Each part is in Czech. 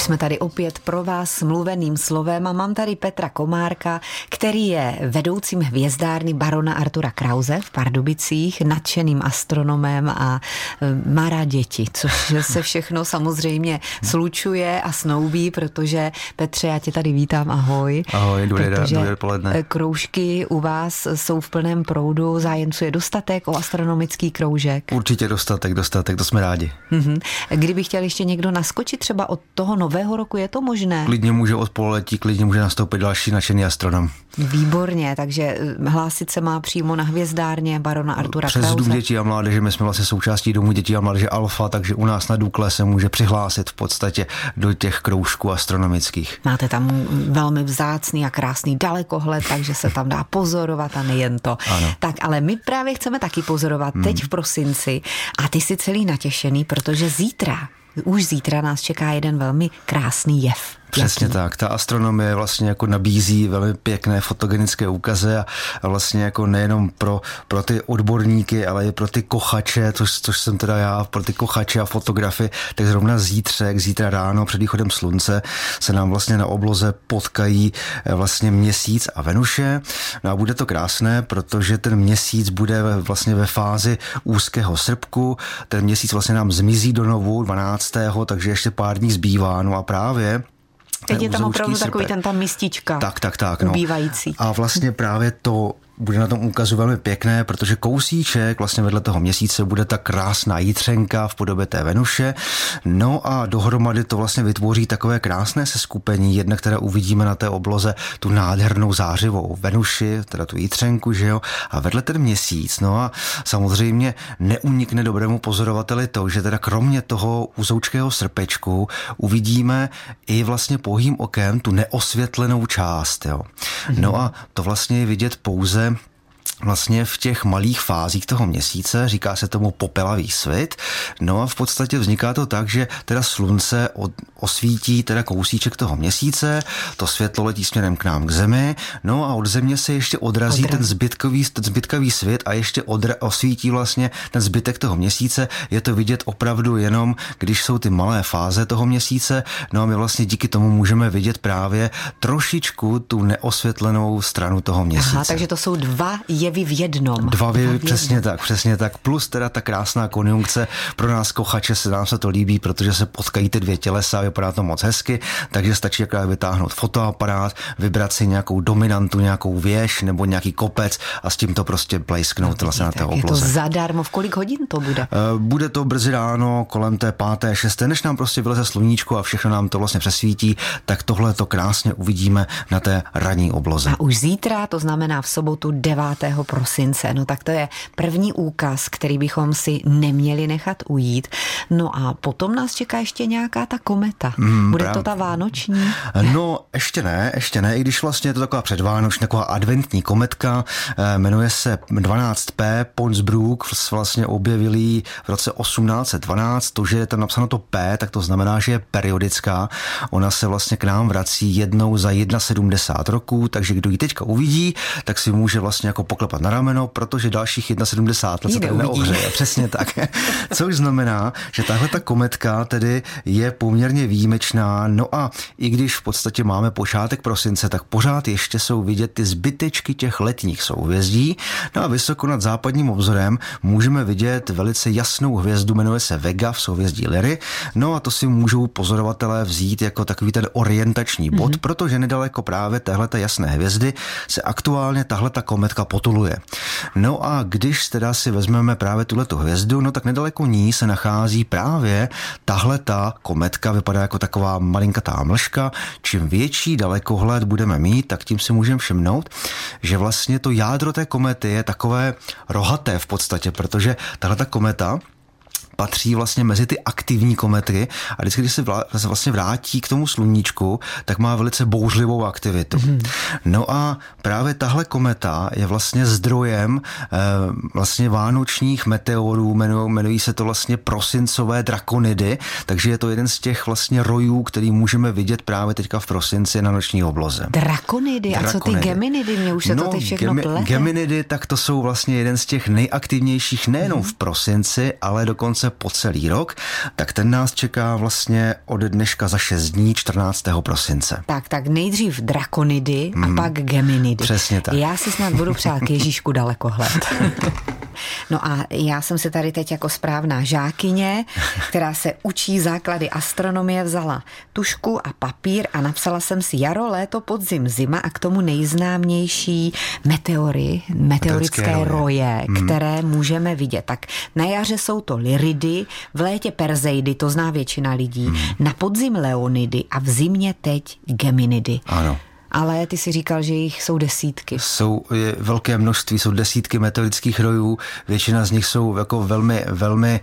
Už jsme tady opět pro vás mluveným slovem a mám tady Petra Komárka, který je vedoucím hvězdárny barona Artura Krause v Pardubicích, nadšeným astronomem a e, má rád děti, což se všechno samozřejmě slučuje a snoubí, protože Petře, já tě tady vítám, ahoj. Ahoj, dobré, dobré poledne. Kroužky u vás jsou v plném proudu, zájemců je dostatek o astronomický kroužek. Určitě dostatek, dostatek, to jsme rádi. Mm-hmm. Kdyby chtěl ještě někdo naskočit třeba od toho nového roku, je to možné? Klidně může od pololetí, klidně může nastoupit další nadšený astronom. Výborně, takže eh, hlásit se má přímo na hvězdárně barona Artura Přes Krause. Dům dětí a mládeže, my jsme vlastně součástí Domu dětí a mládeže Alfa, takže u nás na Dukle se může přihlásit v podstatě do těch kroužků astronomických. Máte tam velmi vzácný a krásný dalekohled, takže se tam dá pozorovat a nejen to. Ano. Tak ale my právě chceme taky pozorovat hmm. teď v prosinci a ty jsi celý natěšený, protože zítra už zítra nás čeká jeden velmi krásný jev. Přesně Jaký? tak. Ta astronomie vlastně jako nabízí velmi pěkné fotogenické úkazy a, a vlastně jako nejenom pro, pro ty odborníky, ale i pro ty kochače, což, což jsem teda já, pro ty kochače a fotografy, tak zrovna zítřek, zítra ráno před východem slunce se nám vlastně na obloze potkají eh, vlastně měsíc a Venuše. No a bude to krásné, protože ten měsíc bude vlastně ve fázi úzkého srpku, ten měsíc vlastně nám zmizí do novu 12. takže ještě pár dní zbývá, no a právě Teď je tam opravdu takový ten tam místička. Tak, tak, tak. No. Ubývající. A vlastně právě to bude na tom úkazu velmi pěkné, protože kousíček vlastně vedle toho měsíce bude ta krásná jítřenka v podobě té Venuše. No a dohromady to vlastně vytvoří takové krásné seskupení, jedna, které uvidíme na té obloze, tu nádhernou zářivou Venuši, teda tu jítřenku, že jo, a vedle ten měsíc. No a samozřejmě neunikne dobrému pozorovateli to, že teda kromě toho uzoučkého srpečku uvidíme i vlastně pohým okem tu neosvětlenou část, jo. No a to vlastně je vidět pouze vlastně v těch malých fázích toho měsíce, říká se tomu popelavý svit. No a v podstatě vzniká to tak, že teda slunce od, osvítí teda kousíček toho měsíce, to světlo letí směrem k nám k zemi, no a od země se ještě odrazí Odra. ten zbytkový, ten zbytkový svět a ještě odra, osvítí vlastně ten zbytek toho měsíce. Je to vidět opravdu jenom, když jsou ty malé fáze toho měsíce, no a my vlastně díky tomu můžeme vidět právě trošičku tu neosvětlenou stranu toho měsíce. Aha, takže to jsou dva jevy v jednom. Dva jevy, přesně tak, přesně tak. Plus teda ta krásná konjunkce. Pro nás kochače se nám se to líbí, protože se potkají ty dvě tělesa, vypadá to moc hezky, takže stačí jaká vytáhnout fotoaparát, vybrat si nějakou dominantu, nějakou věž nebo nějaký kopec a s tím to prostě blejsknout no, vlastně na té obloze. Je to zadarmo. V kolik hodin to bude? Uh, bude to brzy ráno, kolem té páté, šesté, než nám prostě vyleze sluníčko a všechno nám to vlastně přesvítí, tak tohle to krásně uvidíme na té ranní obloze. A už zítra, to znamená v sobotu 9 prosince. No tak to je první úkaz, který bychom si neměli nechat ujít. No a potom nás čeká ještě nějaká ta kometa. Mm, Bude právě. to ta vánoční? No, ještě ne, ještě ne, i když vlastně je to taková předvánoční, taková adventní kometka, eh, jmenuje se 12P, Ponsbrook, vlastně objevili v roce 1812, to, že je tam napsáno to P, tak to znamená, že je periodická. Ona se vlastně k nám vrací jednou za 71 roků, takže kdo ji teďka uvidí, tak si může vlastně jako poklepat na rameno, protože dalších 71 let se tady neohřeje. Přesně tak. Což znamená, že tahle ta kometka tedy je poměrně výjimečná. No a i když v podstatě máme počátek prosince, tak pořád ještě jsou vidět ty zbytečky těch letních souhvězdí. No a vysoko nad západním obzorem můžeme vidět velice jasnou hvězdu, jmenuje se Vega v souhvězdí Lyry. No a to si můžou pozorovatelé vzít jako takový ten orientační bod, mm-hmm. protože nedaleko právě téhle jasné hvězdy se aktuálně tahle ta kometka potuluje. No a když teda si vezmeme právě tuhle hvězdu, no tak nedaleko ní se nachází právě tahle ta kometka, vypadá jako taková malinkatá mlžka. Čím větší dalekohled budeme mít, tak tím si můžeme všimnout, že vlastně to jádro té komety je takové rohaté v podstatě, protože tahle ta kometa patří vlastně mezi ty aktivní komety a vždycky, když se vlastně vrátí k tomu sluníčku, tak má velice bouřlivou aktivitu. Mm-hmm. No a právě tahle kometa je vlastně zdrojem eh, vlastně vánočních meteorů, jmenují, jmenují se to vlastně prosincové drakonidy, takže je to jeden z těch vlastně rojů, který můžeme vidět právě teďka v prosinci na noční obloze. Drakonidy? Drakonidy. A co ty geminidy? Mně už se no, to ty všechno gemi, plete. Geminidy, tak to jsou vlastně jeden z těch nejaktivnějších nejenom mm-hmm. v prosinci, ale dokonce po celý rok, tak ten nás čeká vlastně od dneška za 6 dní 14. prosince. Tak, tak nejdřív drakonidy mm, a mhm. pak geminidy. Přesně tak. Já si snad budu přát k Ježíšku dalekohled. No a já jsem se tady teď jako správná žákyně, která se učí základy astronomie, vzala tušku a papír a napsala jsem si jaro, léto, podzim, zima a k tomu nejznámější meteory, meteorické roje, roje hmm. které můžeme vidět. Tak na jaře jsou to liridy, v létě perzeidy, to zná většina lidí, hmm. na podzim leonidy a v zimě teď geminidy. Ano ale ty si říkal, že jich jsou desítky. Jsou je velké množství, jsou desítky metodických rojů, většina z nich jsou jako velmi, velmi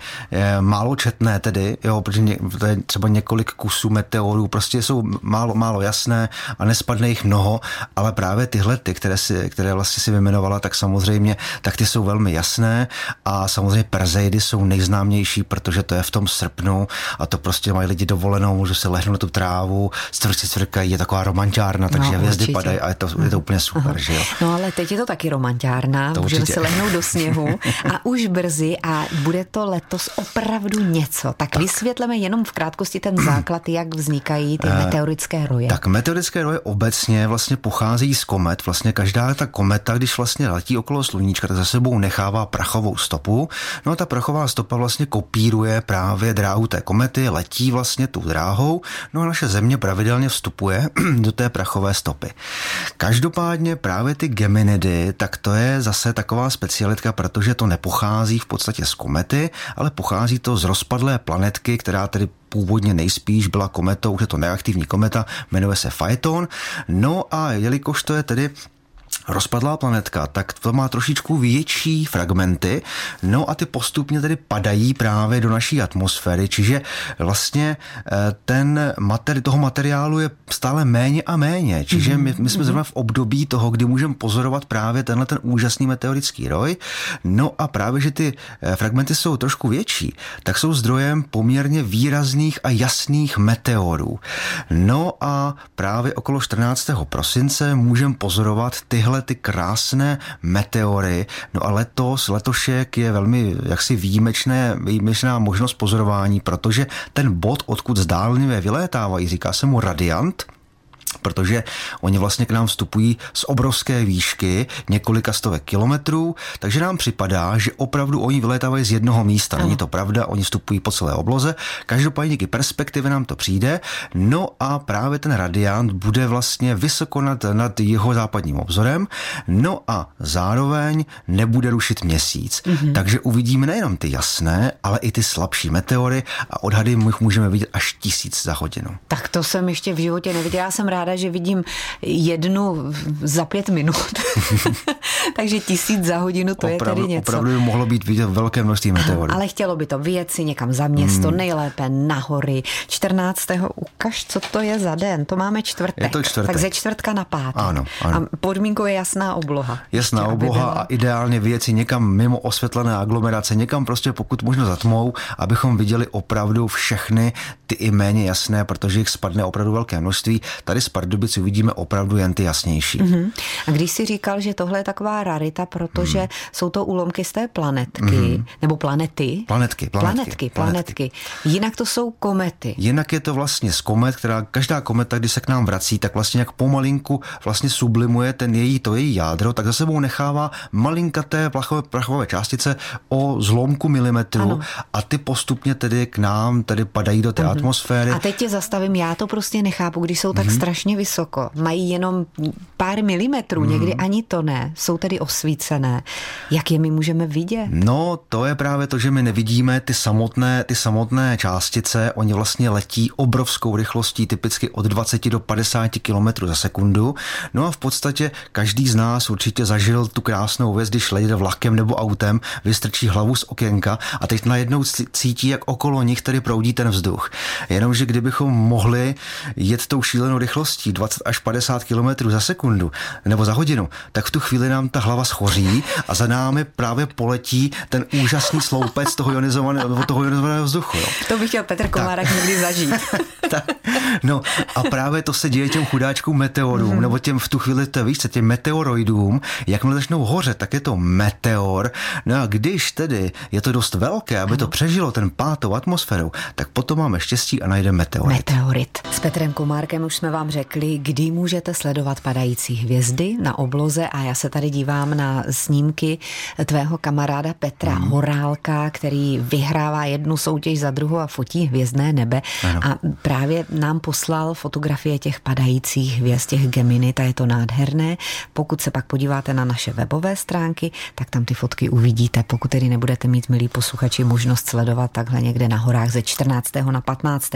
málo četné tedy, jo, protože ně, to je třeba několik kusů meteorů, prostě jsou málo, málo jasné a nespadne jich mnoho, ale právě tyhle, ty, které, si, které vlastně si vymenovala, tak samozřejmě, tak ty jsou velmi jasné a samozřejmě Perseidy jsou nejznámější, protože to je v tom srpnu a to prostě mají lidi dovolenou, můžu se lehnout na tu trávu, stvrci cvrkají, je taková romantiárna, takže no hvězdy určitě. padají a je to, je to úplně super, Aha. že jo. No ale teď je to taky romantiárna, to můžeme určitě. se lehnout do sněhu a už brzy a bude to letos opravdu něco. Tak, tak. vysvětleme jenom v krátkosti ten základ, jak vznikají ty uh, meteorické roje. Tak meteorické roje obecně vlastně pochází z komet. Vlastně každá ta kometa, když vlastně letí okolo sluníčka, tak za sebou nechává prachovou stopu. No a ta prachová stopa vlastně kopíruje právě dráhu té komety, letí vlastně tou dráhou. No a naše země pravidelně vstupuje do té prachové stopy stopy. Každopádně právě ty Geminidy, tak to je zase taková specialitka, protože to nepochází v podstatě z komety, ale pochází to z rozpadlé planetky, která tedy původně nejspíš byla kometou, už je to neaktivní kometa, jmenuje se Phaeton. No a jelikož to je tedy rozpadlá planetka, tak to má trošičku větší fragmenty, no a ty postupně tedy padají právě do naší atmosféry, čiže vlastně eh, ten materi- toho materiálu je stále méně a méně, čiže my, my jsme mhm. zrovna v období toho, kdy můžeme pozorovat právě tenhle ten úžasný meteorický roj, no a právě, že ty eh, fragmenty jsou trošku větší, tak jsou zdrojem poměrně výrazných a jasných meteorů. No a právě okolo 14. prosince můžeme pozorovat tyhle tyhle ty krásné meteory. No a letos, letošek je velmi jaksi výjimečné, výjimečná možnost pozorování, protože ten bod, odkud zdálnivě vylétávají, říká se mu radiant, protože oni vlastně k nám vstupují z obrovské výšky, několika stovek kilometrů, takže nám připadá, že opravdu oni vylétávají z jednoho místa. Není to pravda, oni vstupují po celé obloze. Každopádně díky perspektivě nám to přijde. No a právě ten radiant bude vlastně vysoko nad, nad jeho západním obzorem. No a zároveň nebude rušit měsíc. Mm-hmm. Takže uvidíme nejenom ty jasné, ale i ty slabší meteory a odhady můžeme vidět až tisíc za hodinu. Tak to jsem ještě v životě neviděla. Já jsem ráda, že vidím jednu za pět minut. Takže tisíc za hodinu, to opravdu, je tedy něco. Opravdu by mohlo být vidět velké množství meteorů. Ale chtělo by to vyjet si někam za město, hmm. nejlépe na hory. 14. ukaž, co to je za den. To máme čtvrtek. Je to čtvrtek. Tak ze čtvrtka na pátek. Ano, ano. A podmínkou je jasná obloha. Jasná Ještě, obloha byla... a ideálně vyjet si někam mimo osvětlené aglomerace, někam prostě pokud možno za tmou, abychom viděli opravdu všechny ty i méně jasné, protože jich spadne opravdu velké množství. Tady z Pardubic uvidíme opravdu jen ty jasnější. Mm-hmm. A když si říkal, že tohle je taková rarita, protože mm. jsou to úlomky z té planetky, mm. nebo planety. Planetky, planetky, planetky, planetky. Jinak to jsou komety. Jinak je to vlastně z komet, která každá kometa, když se k nám vrací, tak vlastně jak pomalinku vlastně sublimuje ten její, to její jádro, tak za sebou nechává malinkaté plachové, prachové částice o zlomku milimetru ano. a ty postupně tedy k nám tedy padají do té mm-hmm. atmosféry. A teď tě zastavím, já to prostě nechápu, když jsou tak mm-hmm. strašně vysoko, mají jenom pár milimetrů, mm. někdy ani to ne, jsou tedy osvícené. Jak je my můžeme vidět? No, to je právě to, že my nevidíme ty samotné, ty samotné částice, oni vlastně letí obrovskou rychlostí, typicky od 20 do 50 km za sekundu. No a v podstatě každý z nás určitě zažil tu krásnou věc, když lejde vlakem nebo autem, vystrčí hlavu z okénka a teď najednou cítí, jak okolo nich tedy proudí ten vzduch. Jenomže kdybychom mohli jet tou šílenou rychlostí 20 až 50 km za sekundu nebo za hodinu, tak v tu chvíli nám nám ta hlava schoří a za námi právě poletí ten úžasný sloupec toho ionizovaného, toho ionizovaného vzduchu. Jo. To bych chtěl Petr Komárek někdy zažít. tak, no a právě to se děje těm chudáčkům meteorům, mm. nebo těm v tu chvíli, to víš, těm meteoroidům, jakmile začnou hořet, tak je to meteor. No a když tedy je to dost velké, aby ano. to přežilo ten pátou atmosféru, tak potom máme štěstí a najdeme meteorit. Meteorit. S Petrem Komárkem už jsme vám řekli, kdy můžete sledovat padající hvězdy na obloze a já se tady dívám na snímky tvého kamaráda Petra mm. Horálka, který vyhrává jednu soutěž za druhou a fotí hvězdné nebe. Ano. A právě nám poslal fotografie těch padajících hvězd, těch Geminit a je to nádherné. Pokud se pak podíváte na naše webové stránky, tak tam ty fotky uvidíte. Pokud tedy nebudete mít, milí posluchači, možnost sledovat takhle někde na horách ze 14. na 15.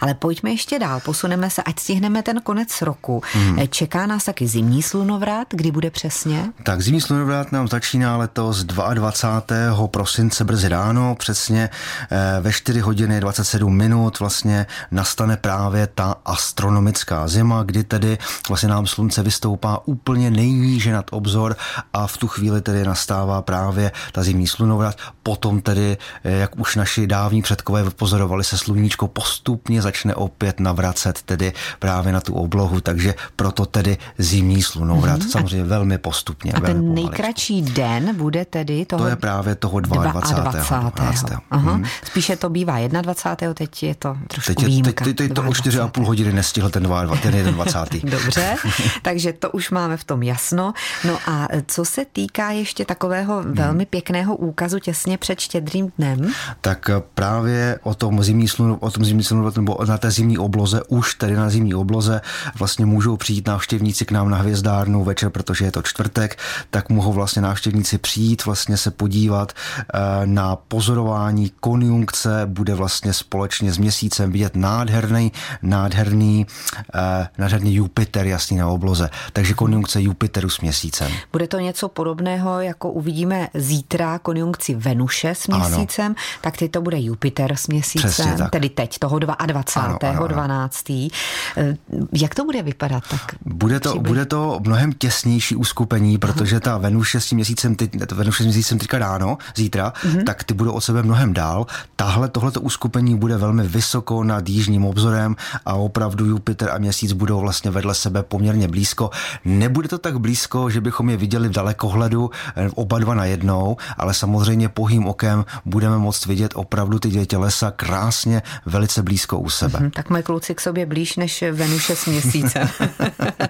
Ale pojďme ještě dál, posuneme se, ať stihneme ten konec roku. Hmm. Čeká nás taky zimní slunovrat, kdy bude přesně? Tak zimní slunovrat nám začíná letos 22. prosince brzy ráno, přesně eh, ve 4 hodiny 27 minut vlastně nastane právě ta astronomická zima, kdy tedy vlastně nám slunce vystoupá úplně nejníže nad obzor a v tu chvíli tedy nastává právě ta zimní slunovrat. Potom tedy, eh, jak už naši dávní předkové pozorovali, se sluníčko postupně začne opět navracet tedy právě na tu oblohu, takže proto tedy zimní slunovrat. Mm-hmm. Samozřejmě velmi postupně. A ten nejkratší den bude tedy toho... To je právě toho 22. 22. 12. Aha. Mm. Spíše to bývá 21. teď je to trošku teď je, výjimka. Teď, teď, teď to o 4,5 hodiny nestihl ten, 22, ten 21. Dobře, takže to už máme v tom jasno. No a co se týká ještě takového hmm. velmi pěkného úkazu těsně před štědrým dnem? Tak právě o tom zimní slunu, o tom zimní slunu, nebo na té zimní obloze, už tady na zimní obloze vlastně můžou přijít návštěvníci k nám na hvězdárnu večer, protože je to čtvrtek, tak mohou vlastně návštěvníci přijít, vlastně se podívat eh, na pozorování konjunkce, bude vlastně společně s měsícem vidět nádherný, nádherný, eh, nádherný Jupiter jasný na obloze. Takže konjunkce Jupiteru s měsícem. Bude to něco podobného, jako uvidíme zítra konjunkci Venuše s měsícem, ano. tak teď to bude Jupiter s měsícem, tedy teď, toho 22. Ano, ano, ano. 12. Eh, jak to bude vypadat? Tak bude, to, bude to mnohem těsnější uskupení, protože ta Venuše s tím měsícem, teď, Venuše s měsícem teďka ráno, zítra, mm-hmm. tak ty budou od sebe mnohem dál. Tahle, tohleto uskupení bude velmi vysoko nad jižním obzorem a opravdu Jupiter a měsíc budou vlastně vedle sebe poměrně blízko. Nebude to tak blízko, že bychom je viděli v dalekohledu eh, oba dva na jednou, ale samozřejmě pohým okem budeme moct vidět opravdu ty dvě tělesa krásně, velice blízko u sebe. Mm-hmm, tak moje kluci k sobě blíž než Venuše s měsícem.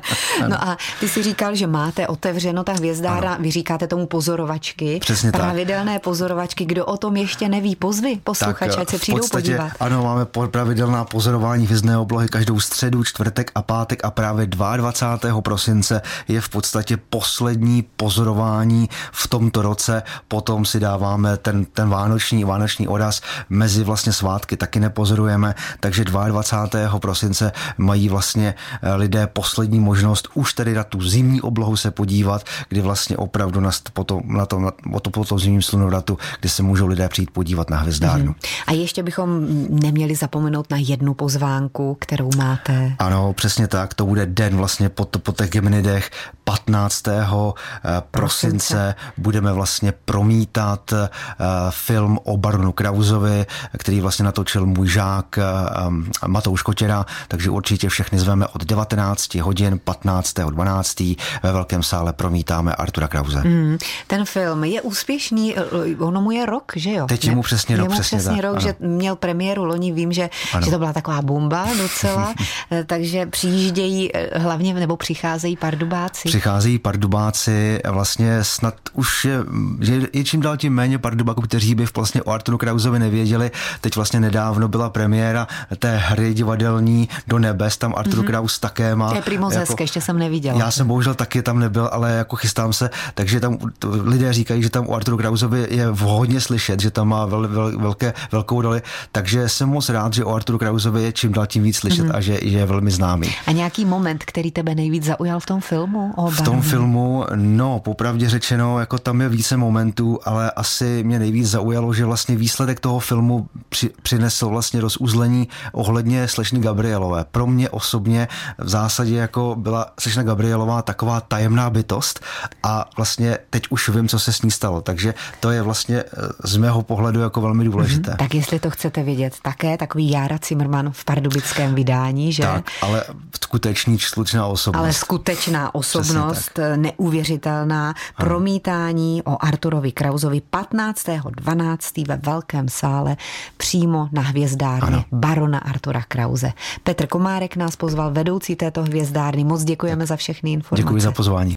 no a ty si říkal, že máte otevřeno ta hvězdára, ano. vy říkáte tomu pozorovačky. Přesně pravidelné tak. pozorovačky. Kdo o tom ještě neví, pozvy posluchače, ať se přijdou podstatě, podívat. Ano, máme pravidelná pozorování hvězdné oblohy každou středu, čtvrtek a pátek a právě 22. prosince je v podstatě poslední pozorování v tomto roce. Potom si dáváme ten, ten vánoční, vánoční odraz mezi vlastně svátky taky nepozorujeme, takže 22. prosince mají vlastně eh, lidé poslední možnost už tedy na tu zimní oblohu se podívat, kdy vlastně opravdu na, potom, na tom, na, o to, po tom zimním slunovratu, kdy se můžou lidé přijít podívat na hvězdárnu. Mm-hmm. A ještě bychom neměli zapomenout na jednu pozvánku, kterou máte. Ano, přesně tak. To bude den vlastně po, po těch Geminidech 15. Eh, prosince. prosince budeme vlastně promítat eh, film o baronu Krauzovi, který vlastně natočil můj žák Matouš Kotěra, takže určitě všechny zveme od 19 hodin 15.12. ve Velkém sále promítáme Artura Krause. Mm, ten film je úspěšný, ono mu je rok, že jo? Teď je mu přesně rok, přesně, přesně rok, ano. že měl premiéru loni, vím, že, že to byla taková bomba docela, takže přijíždějí eh, hlavně, nebo přicházejí pardubáci. Přicházejí pardubáci, vlastně snad už je, že je čím dál tím méně pardubáků, kteří by vlastně o Arturu Krausovi nevěděli. Teď vlastně nedávno byla premiéra té hry divadelní do nebes, tam Artur mm-hmm. Kraus také má. Je primo jako, ještě jsem neviděla. Já jsem bohužel taky tam nebyl, ale jako chystám se, takže tam lidé říkají, že tam u Arturu Krausovi je hodně slyšet, že tam má vel, vel, velké, velkou roli, takže jsem moc rád, že o Arturu Krausovi je čím dál tím víc slyšet mm-hmm. a že, že je velmi známý. A nějaký moment, který tebe nejvíc zaujal v tom filmu? O v tom filmu, no, popravdě řečeno, jako tam je více momentů, ale asi mě nejvíc zaujalo, že vlastně výsledek toho filmu při, přinesl vlastně rozuzlení ohledně slečny Gabrielové. Pro mě osobně v zásadě jako byla slečna Gabrielová taková tajemná bytost, a vlastně teď už vím, co se s ní stalo. Takže to je vlastně z mého pohledu jako velmi důležité. Mm-hmm. Tak jestli to chcete vědět, také takový Jára Cimrman v pardubickém vydání, že? Tak, ale skutečný skutečná osobnost. Ale skutečná osobnost, neuvěřitelná. Promítání o Arturovi Krauzovi 15.12. ve Velkém sále přímo na hvězdárně ano. barona Artura Krause. Petr Komárek nás pozval, vedoucí této hvězdárny. Moc děkujeme za všechny informace. Děkuji za pozvání.